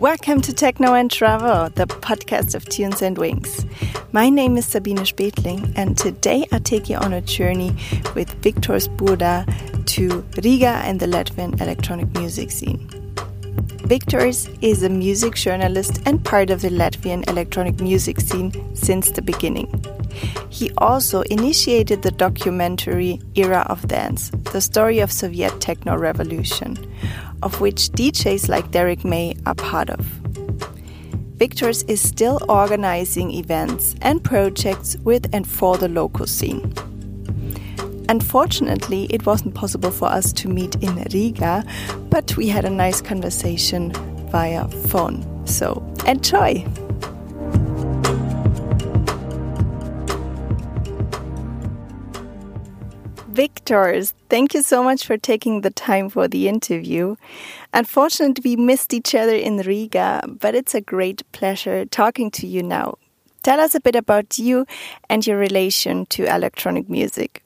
Welcome to Techno and Travel, the podcast of Tunes and Wings. My name is Sabine Spetling, and today I take you on a journey with Viktors Buda to Riga and the Latvian electronic music scene. Viktor is a music journalist and part of the Latvian electronic music scene since the beginning. He also initiated the documentary Era of Dance, the story of Soviet techno revolution, of which DJs like Derrick May are part of. Viktors is still organizing events and projects with and for the local scene. Unfortunately, it wasn't possible for us to meet in Riga, but we had a nice conversation via phone. So enjoy! Viktors, thank you so much for taking the time for the interview. Unfortunately, we missed each other in Riga, but it's a great pleasure talking to you now. Tell us a bit about you and your relation to electronic music.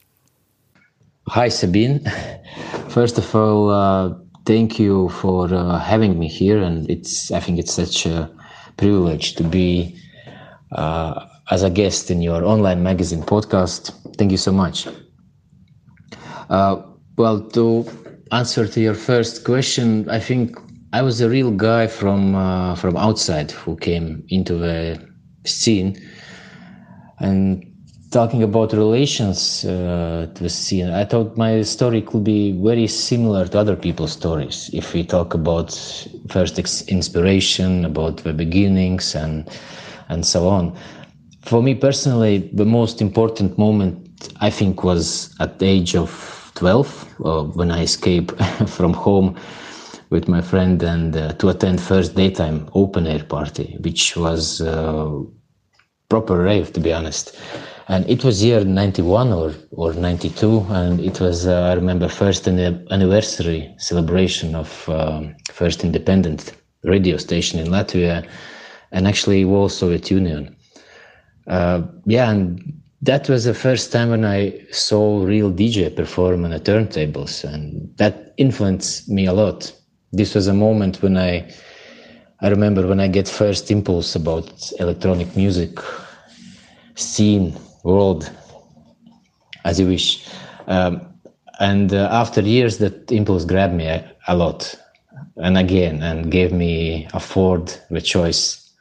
Hi, Sabine. First of all, uh, thank you for uh, having me here, and it's I think it's such a privilege to be uh, as a guest in your online magazine podcast. Thank you so much. Uh, well, to answer to your first question, I think I was a real guy from uh, from outside who came into the scene, and talking about relations uh, to the scene, I thought my story could be very similar to other people's stories. If we talk about first inspiration, about the beginnings, and and so on. For me personally, the most important moment I think was at the age of 12 uh, when I escaped from home with my friend and uh, to attend first daytime open air party, which was uh, proper rave to be honest. And it was year 91 or, or 92. And it was, uh, I remember first an anniversary celebration of um, first independent radio station in Latvia and actually World Soviet Union. Uh, yeah, and that was the first time when I saw real DJ perform on the turntables, and that influenced me a lot. This was a moment when I, I remember when I get first impulse about electronic music, scene, world, as you wish. Um, and uh, after years, that impulse grabbed me a, a lot, and again, and gave me a Ford the choice.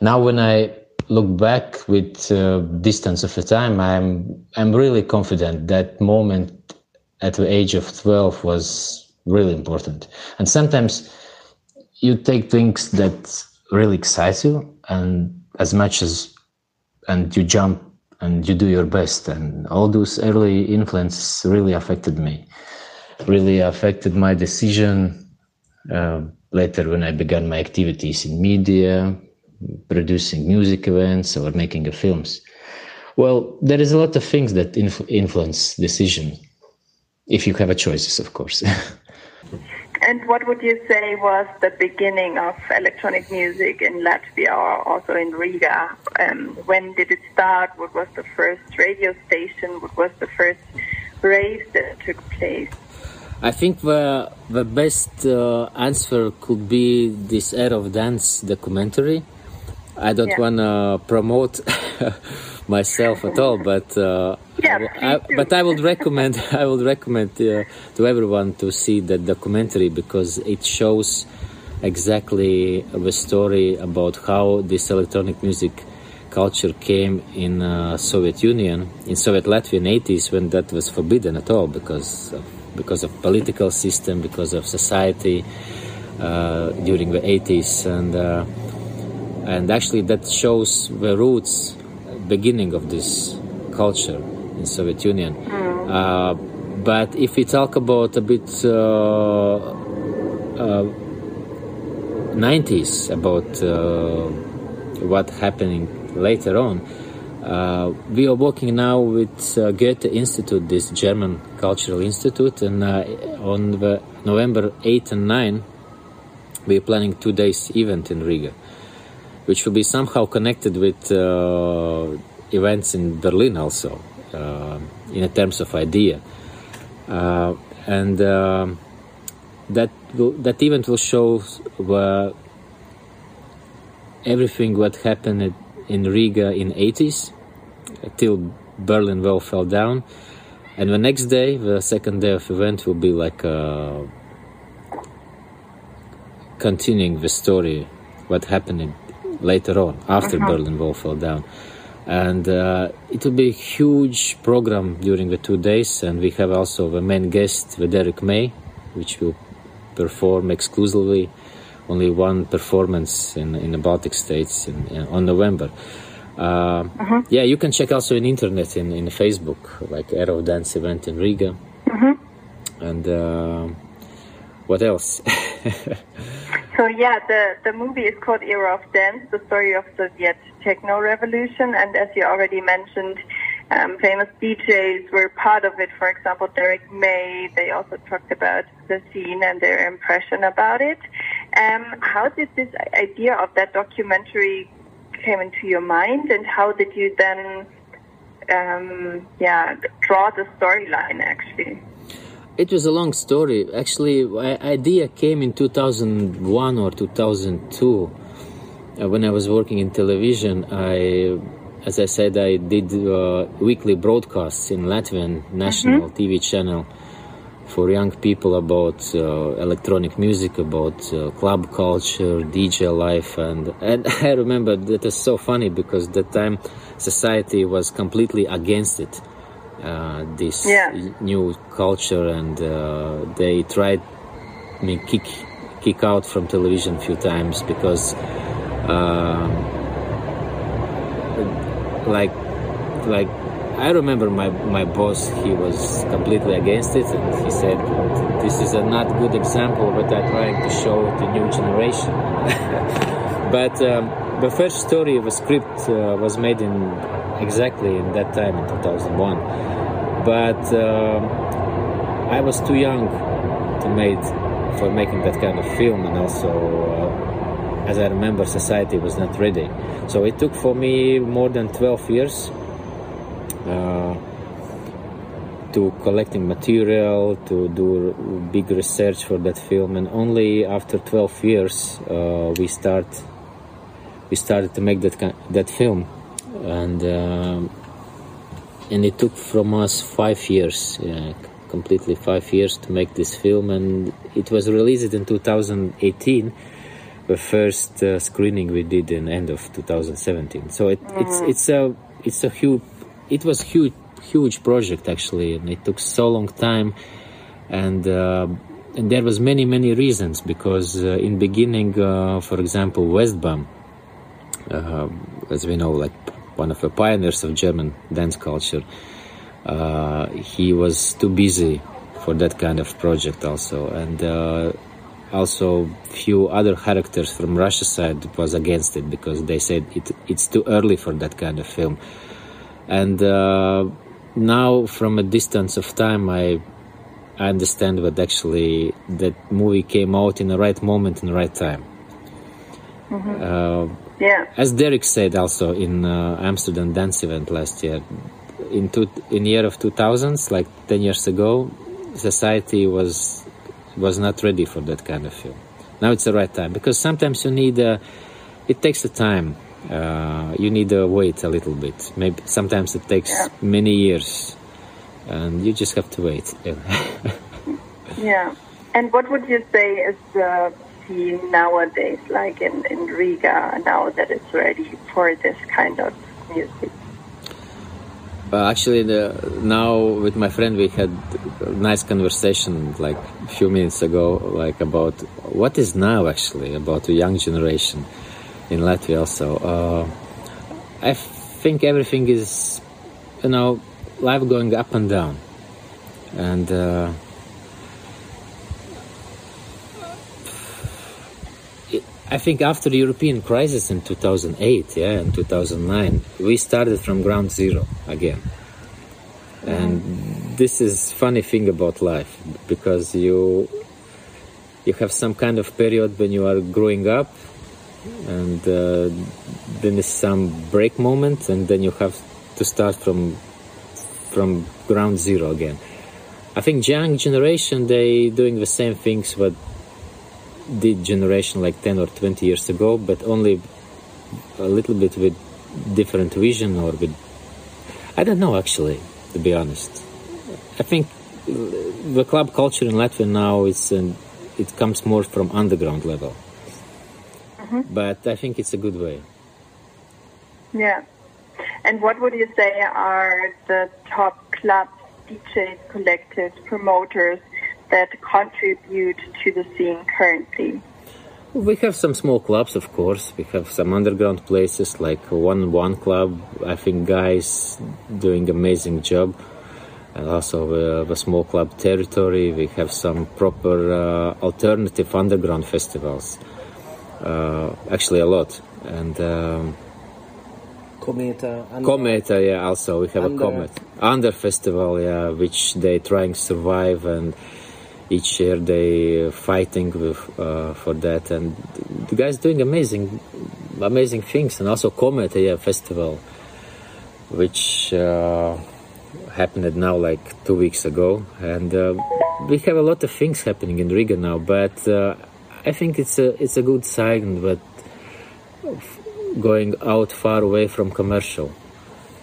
Now, when I look back with uh, distance of the time, I'm I'm really confident that moment at the age of 12 was really important. And sometimes you take things that really excite you, and as much as and you jump and you do your best, and all those early influences really affected me, really affected my decision. Uh, later, when I began my activities in media, producing music events or making films? Well, there is a lot of things that inf- influence decision, if you have a choices, of course. and what would you say was the beginning of electronic music in Latvia or also in Riga? Um, when did it start? What was the first radio station? What was the first rave that took place? I think the the best uh, answer could be this Era of Dance documentary I don't yeah. want to promote myself at all, but uh, yeah, I, I, but I would recommend I would recommend uh, to everyone to see that documentary because it shows exactly the story about how this electronic music culture came in uh, Soviet Union in Soviet Latvia in 80s when that was forbidden at all because of, because of political system because of society uh, during the 80s and uh, and actually that shows the roots beginning of this culture in Soviet Union. Mm. Uh, but if we talk about a bit uh, uh, 90s about uh, what happening later on, uh, we are working now with uh, Goethe Institute, this German cultural institute, and on the November 8 and 9, we're planning two days event in Riga which will be somehow connected with uh, events in Berlin also, uh, in terms of idea. Uh, and that will, that event will show the everything what happened in Riga in 80s till Berlin Wall fell down. And the next day, the second day of event will be like uh, continuing the story, what happened later on after uh-huh. Berlin Wall fell down. And uh, it will be a huge program during the two days, and we have also the main guest, the Derrick May, which will perform exclusively only one performance in, in the Baltic states in, in, on November. Uh, uh-huh. Yeah, you can check also in internet in, in Facebook, like Arrow Dance event in Riga. Uh-huh. And uh, what else? so yeah, the, the movie is called Era of Dance, the story of Soviet techno revolution. And as you already mentioned, um, famous DJs were part of it. For example, Derrick May. They also talked about the scene and their impression about it. Um, how did this idea of that documentary came into your mind, and how did you then, um, yeah, draw the storyline actually? It was a long story. Actually, idea came in 2001 or 2002 uh, when I was working in television. I as I said, I did uh, weekly broadcasts in Latvian national mm-hmm. TV channel for young people about uh, electronic music, about uh, club culture, DJ life, and and I remember that is so funny because that time society was completely against it, uh, this yeah. new culture, and uh, they tried me kick kick out from television a few times because. Um, like like I remember my, my boss, he was completely against it and he said, this is a not good example, but I'm trying to show the new generation. but um, the first story of a script uh, was made in exactly in that time in 2001. But uh, I was too young to make for making that kind of film and also uh, as I remember, society was not ready. So it took for me more than 12 years uh, to collecting material, to do big research for that film, and only after 12 years uh, we start we started to make that that film, and uh, and it took from us five years. Yeah, completely five years to make this film and it was released in 2018 the first uh, screening we did in end of 2017. So it, mm. it's it's a it's a huge it was huge huge project actually, and it took so long time, and uh, and there was many many reasons because uh, in beginning, uh, for example, Westbam, uh, as we know, like one of the pioneers of German dance culture, uh, he was too busy for that kind of project also, and also few other characters from Russia side was against it because they said it, it's too early for that kind of film. And uh, now, from a distance of time, I I understand that actually that movie came out in the right moment in the right time. Mm-hmm. Uh, yeah. As Derrick said also in uh, Amsterdam dance event last year, in two, in year of 2000s, like 10 years ago, society was was not ready for that kind of film. Now it's the right time because sometimes you need a, it takes a time. Uh, you need to wait a little bit. Maybe sometimes it takes yeah. many years, and you just have to wait. yeah. And what would you say is the scene nowadays, like in, in Riga, now that it's ready for this kind of music? Uh, actually, the, now with my friend we had a nice conversation like a few minutes ago, like about what is now actually about the young generation in Latvia. Also, uh, I think everything is, you know, life going up and down, and. Uh, I think after the European crisis in 2008, yeah, and 2009, we started from ground zero again. And this is funny thing about life because you you have some kind of period when you are growing up, and uh, then is some break moment, and then you have to start from from ground zero again. I think young generation they doing the same things what did generation like 10 or 20 years ago, but only a little bit with different vision or with I don't know actually, to be honest. I think the club culture in Latvia now is an, it comes more from underground level, mm-hmm. but I think it's a good way. Yeah. And what would you say are the top clubs, DJs, collectives, promoters that contribute to the scene currently? We have some small clubs, of course. We have some underground places like One One Club. I think guys doing amazing job. And also uh, the small club territory. We have some proper uh, alternative underground festivals. Uh, actually, a lot. And um, Cometa. Cometa, yeah. Also, we have under. a Comet Under Festival, yeah, which they trying to survive and each year they fighting with, uh, for that. And the guys doing amazing amazing things. And also comet yeah, festival which uh, happened now like two weeks ago. And uh, we have a lot of things happening in riga now. But uh, i think it's a it's a good sign but going out far away from commercial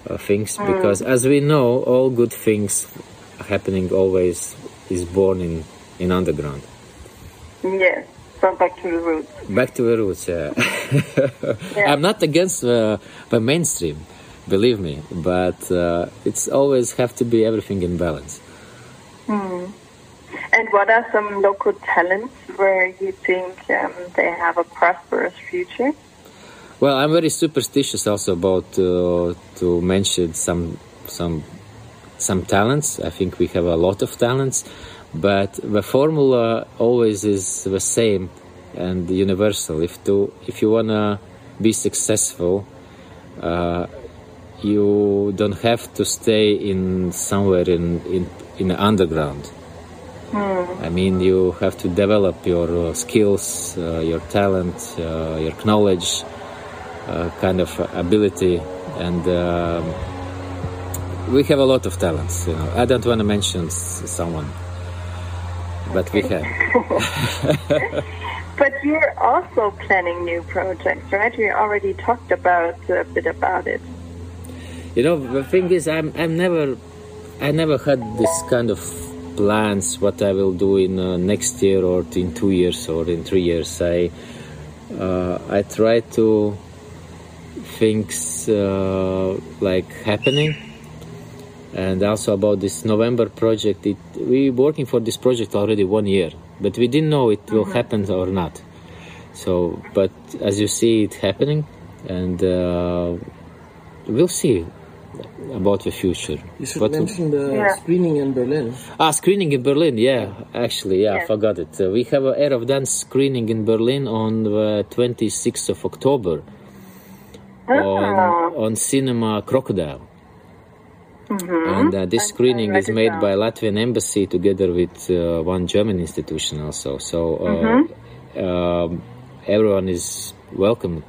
uh, things. Mm. because as we know all good things happening always is born in in underground. Yes. So back to the roots. Back to the roots, yeah. yeah. I'm not against the, the mainstream, believe me, but uh, it's always have to be everything in balance. Hmm. And what are some local talents where you think um, they have a prosperous future? Well, I'm very superstitious also about uh, to mention some some some talents. I think we have a lot of talents but the formula always is the same and universal. If to if you wanna be successful, uh, you don't have to stay in somewhere in in in the underground. Mm. I mean, you have to develop your uh, skills, uh, your talent, uh, your knowledge, uh, kind of ability, and um, we have a lot of talents. You know, I don't want to mention someone but we can. but you're also planning new projects, right? We already talked about a bit about it. You know, the thing is, I'm I'm never, I never had this kind of plans what I will do in uh, next year or in two years or in three years. I uh, I try to things uh, like happening and also about this November project. It, we working for this project already one year, but we didn't know it will mm-hmm. happen or not. So, but as you see it happening, and uh, we'll see about the future. You should but mention the yeah. screening in Berlin. Ah, screening in Berlin. Yeah, actually, yeah, yeah. I forgot it. Uh, we have an Era of Dance screening in Berlin on the 26th of October. Oh. On, on Cinema Crocodile. Mm-hmm. And uh, this screening is made by Latvian embassy together with uh, one German institution also. So uh, mm-hmm. Um, everyone is welcome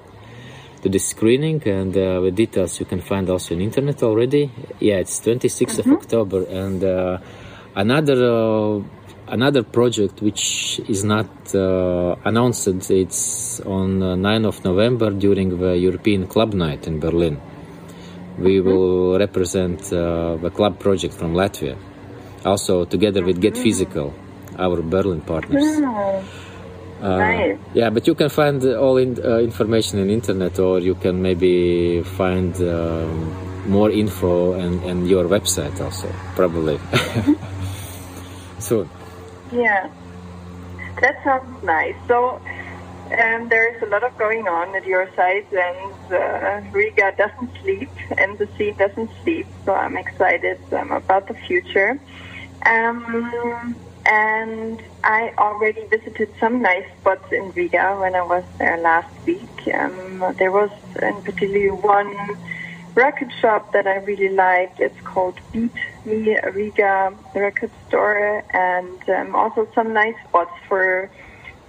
to this screening, and uh, the details you can find also on internet already. Yeah, it's 26th mm-hmm. of October, and uh, another another project which is not uh, announced. It's on uh, 9th of November during the European Club Night in Berlin we will represent uh, the club project from Latvia, also together with Get Physical, our Berlin partners. Uh, nice. Yeah, but you can find all in, uh, information in internet, or you can maybe find um, more info and, and your website also, probably. Soon. Yeah, that sounds nice. So and there's a lot of going on at your site, and uh, Riga doesn't sleep, and the sea doesn't sleep. So I'm excited um, about the future. Um, and I already visited some nice spots in Riga when I was there last week. Um, there was, in particular, one record shop that I really liked. It's called Beat Me Riga Record Store, and um, also some nice spots for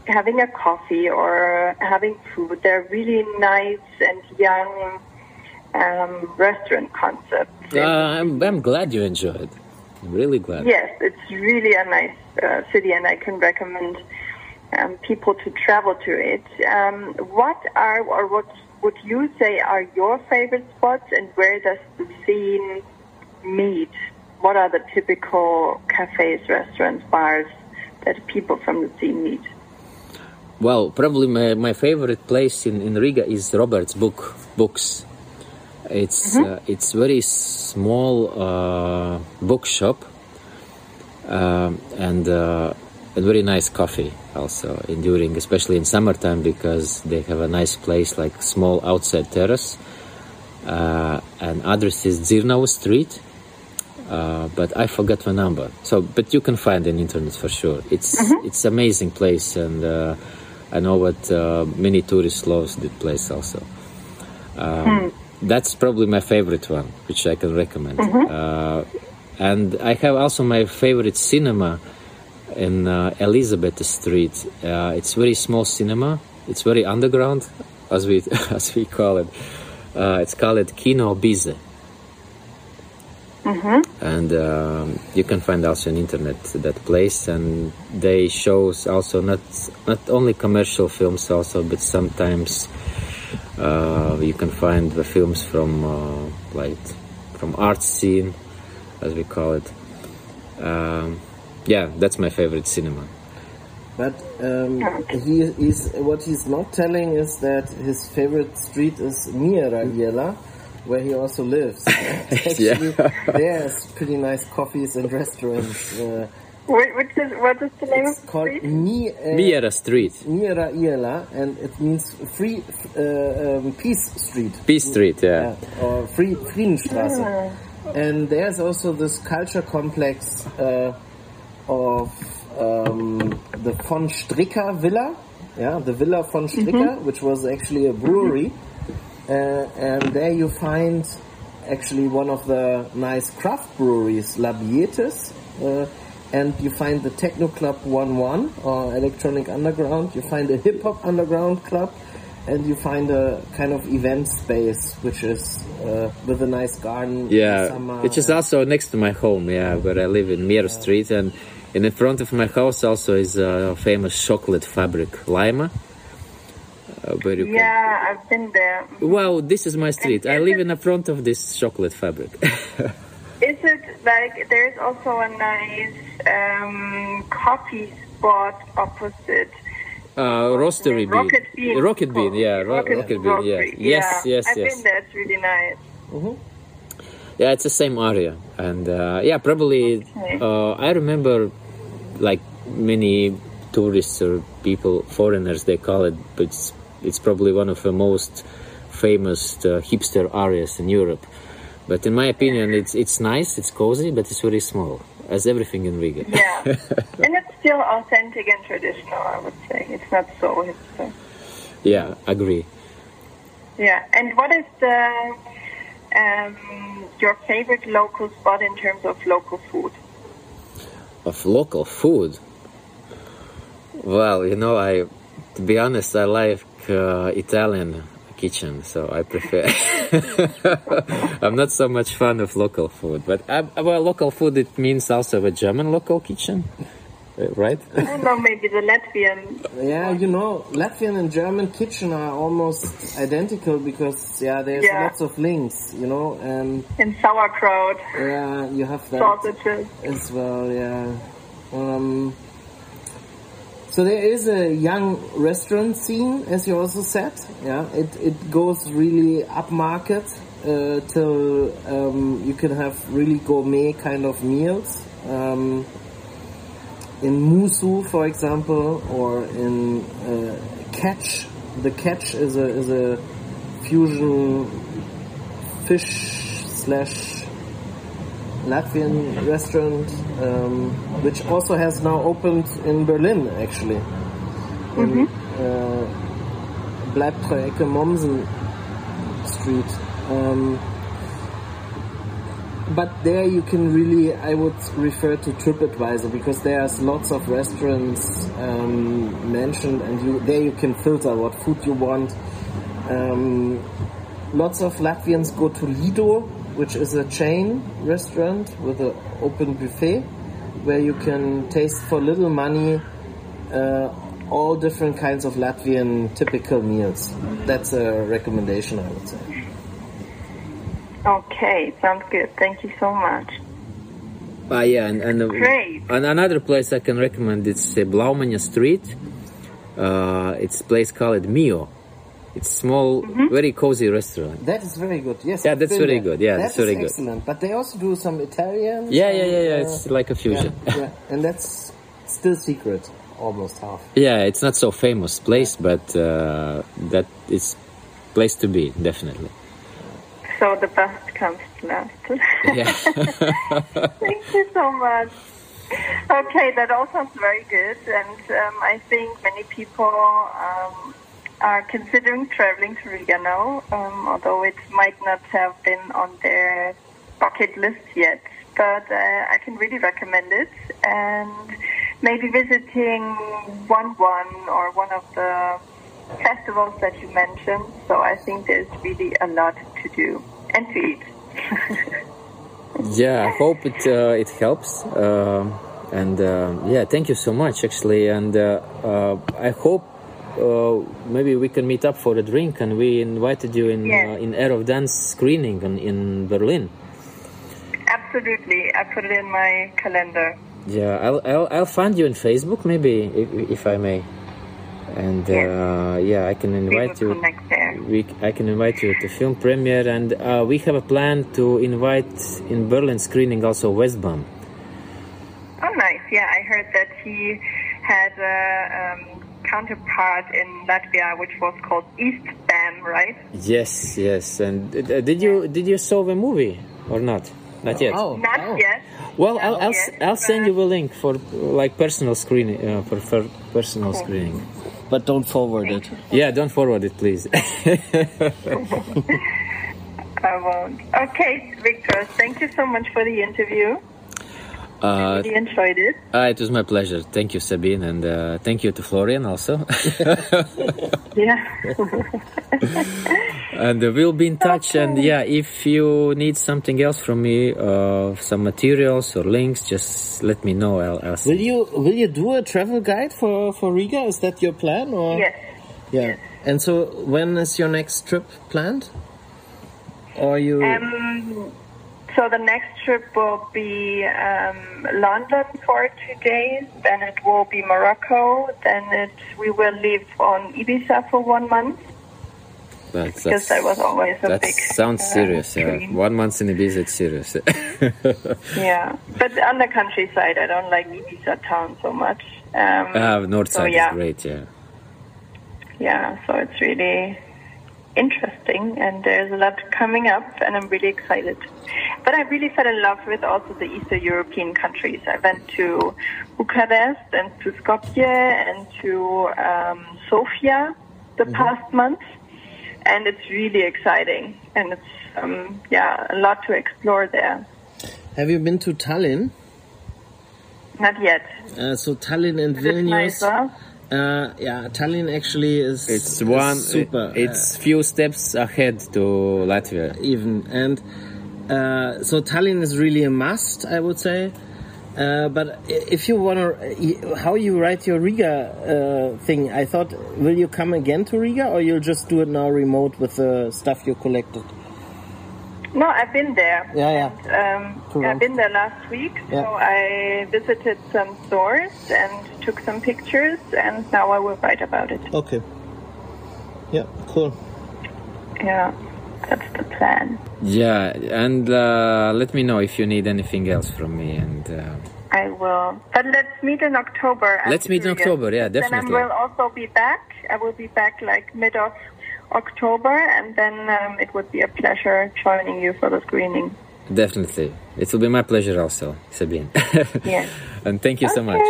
having a coffee or having food. They're really nice and young um, restaurant concepts. Uh, I'm, I'm glad you enjoyed. I'm really glad. Yes, it's really a nice uh, city, and I can recommend um, people to travel to it. Um, what are or what would you say are your favorite spots, and where does the scene meet? What are the typical cafes, restaurants, bars that people from the scene meet? Well, probably my, my favorite place in, in Riga is Robert's book books. It's Mm-hmm. uh, it's very small uh, bookshop um, and uh, a very nice coffee also enduring, especially in summertime because they have a nice place like small outside terrace. Uh, and address is Dzirnavu Street, uh, but I forgot the number. So, but you can find it on internet for sure. It's it's amazing place, and uh, I know what uh, many tourists love the place also. Um, That's probably my favorite one, which I can recommend. Uh, and I have also my favorite cinema in uh, Elizabeth Street. Uh, it's very small cinema. It's very underground, as we as we call it. Uh, it's called Kino Bize and um, you can find also on internet that place and they shows also not not only commercial films also but sometimes uh, you can find the films from uh, like from art scene as we call it. Um, yeah that's my favorite cinema. But um, he is what he's not telling is that his favorite street is Mierajela, where he also lives. Actually, there's pretty nice coffees and restaurants. Uh, Wh- Which is, what is the name it's of the called street? Mi, uh, Miera Street Mierajela, and it means free uh, um, peace street. Peace Street yeah Yeah, or Free, Friedenstraße. And there's also this culture complex uh, of um, the von Stricker Villa, yeah, the Villa von Stricker, which was actually a brewery. Uh, and there you find actually one of the nice craft breweries, Labietis. Uh, and you find the Techno Club 1-1 or Electronic Underground. You find a Hip Hop Underground Club and you find a kind of event space which is uh, with a nice garden Yeah, which is also next to my home. Yeah, where I live in Miera Street, and in the front of my house also is a famous chocolate fabric, Laima. Uh, where you Yeah, I've been there. Well, this is my street. I live in the front of this chocolate fabric. Is it like there's also a nice um, coffee spot opposite? uh, roastery bean. Rocket Bean. Rocket bean. Yeah, ro- Rocket, rocket bean. Yeah. Roastery. Yes, yeah. yes, I've yes. been there. It's really nice. Yeah, it's the same area, and uh, yeah, probably. Okay. Uh, I remember, like many tourists or people, foreigners, they call it, but it's, it's probably one of the most famous uh, hipster areas in Europe. But in my opinion, it's it's nice, it's cozy, but it's very small, as everything in Riga. Yeah, and it's still authentic and traditional. I would say it's not so hipster. yeah, agree. Yeah, and what is the um, your favorite local spot in terms of local food? Of local food. Well, you know, I, to be honest, I like uh, Italian kitchen, so I prefer. I'm not so much fan of local food, but I, well, local food it means also a German local kitchen, uh, right? I don't know, maybe the Latvian. Yeah, you know, Latvian and German kitchen are almost identical because yeah, there's Yeah. lots of links, you know, and And sauerkraut, yeah, you have that sausages. as well. Yeah. Um, so there is a young restaurant scene, as you also said. Yeah, it it goes really upmarket uh, till um, you can have really gourmet kind of meals. Um, in Musu, for example, or in uh, Catch. The Catch is a is a fusion fish slash Latvian restaurant, um, which also has now opened in Berlin, actually. In uh, Bleibtreuecke Mommsen Street. Um, but there you can really, I would refer to TripAdvisor because there's lots of restaurants um, mentioned, and you there you can filter what food you want. Um, lots of Latvians go to Lido, which is a chain restaurant with an open buffet where you can taste for little money uh, all different kinds of Latvian typical meals. That's a recommendation, I would say. Okay, sounds good. Thank you so much. Uh, yeah, and, and, uh, and another place I can recommend it's uh, Blaumaņa Street. Uh, it's a place called Mio. It's small, very cozy restaurant. That is very good. Yes. Yeah, I've that's been very there. good. Yeah, That that's very is good. excellent. But they also do some Italian. Yeah, yeah, yeah, yeah. uh, It's like a fusion. yeah, and that's still secret, almost half. Yeah, it's not so famous place, but uh, that is place to be definitely. So the best comes last. Yeah. Thank you so much. Okay, that all sounds very good, and um, I think many people um, are considering traveling to Riga now, um, although it might not have been on their bucket list yet. But uh, I can really recommend it, and maybe visiting one one or one of the festivals that you mentioned. So I think there's really a lot to do and to eat. yeah, I hope it uh, it helps. Um and uh, yeah, thank you so much, actually. And uh, uh, I hope uh, maybe we can meet up for a drink. And we invited you in Yes. uh, in Era of Dance screening in, in Berlin. Absolutely, I put it in my calendar. Yeah, I'll, I'll I'll find you on Facebook, maybe if, if I may. And uh, yeah, I can We invite you. connect there. We, I can invite you to film premiere, and uh, we have a plan to invite in Berlin screening also Westbam. Oh, nice. Yeah, I heard that he had a um, counterpart in Latvia, which was called East Bam, right? Yes, yes. And uh, did you did you saw the movie or not? Not yet. Oh, Not oh. yet. Well, I'll I'll, yes, s- I'll send you a link for like personal screening uh, for, for personal screening. But don't forward it. Yeah, don't forward it, please. I won't. Okay, Victor, thank you so much for the interview. Uh, Really enjoyed it. uh, it was my pleasure. Thank you, Sabine, and uh, thank you to Florian also. Yeah. and uh, we'll be in touch. And yeah, if you need something else from me, uh, some materials or links, just let me know. I'll, I'll Will you will you do a travel guide for for Riga? Is that your plan or? yes. Yeah. And so when is your next trip planned? Or you? Um, so the next trip will be um, London for two days. Then it will be Morocco. Then it we will live on Ibiza for one month That's, because that was always a that big. sounds uh, serious. Yeah, one month in Ibiza, it's serious. Yeah, but on the countryside, I don't like Ibiza town so much. Um, uh, north so side yeah, is great. Yeah. yeah. So it's really interesting, and there's a lot coming up, and I'm really excited. But I really fell in love with also the Eastern European countries. I went to Bucharest and to Skopje and to um, Sofia the past month, and it's really exciting, and it's um, yeah a lot to explore there. have you been to Tallinn? Not yet. Uh, so Tallinn and Vilnius. Nicer? Uh, yeah, Tallinn actually is. It's is one. super. It's few steps ahead to Latvia. uh, even and uh, so Tallinn is really a must, I would say. Uh, but if you want to, how you write your Riga uh, thing, I thought, will you come again to Riga, or you'll just do it now remote with the stuff you collected? No, I've been there. Yeah, yeah. Um, Cool. I've been there last week, Yeah. so I visited some stores and took some pictures, and now I will write about it. Okay. Yeah, cool. Yeah, that's the plan. Yeah, and uh, let me know if you need anything else from me. And uh, I will. But let's meet in October. I'm Let's meet in. October, yeah, definitely. Then definitely. I will also be back. I will be back like mid of October, and then um, it would be a pleasure joining you for the screening. definitely, it will be my pleasure also, Sabine. Yes. and thank you so much.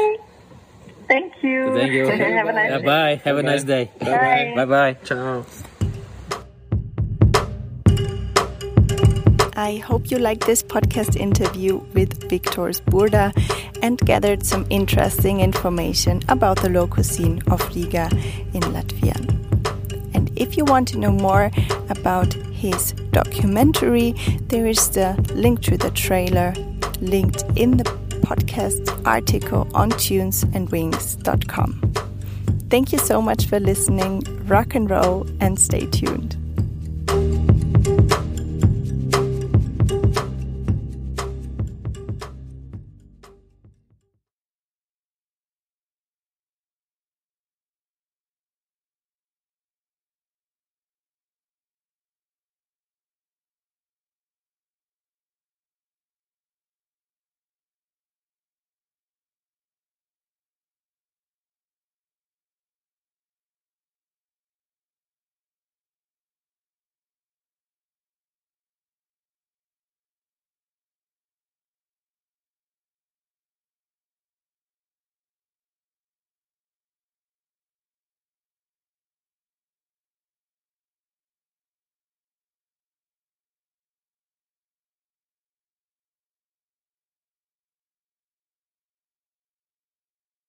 Okay. Thank you. Thank you. Have a nice Yeah, day. bye. Have a nice day. Bye. Bye bye. Ciao. I hope you liked this podcast interview with Viktors Buda and gathered some interesting information about the local scene of Riga in Latvian. And if you want to know more about his documentary, there is the link to the trailer linked in the podcast article on tunesandwings.com. Thank you so much for listening. Rock and roll and stay tuned.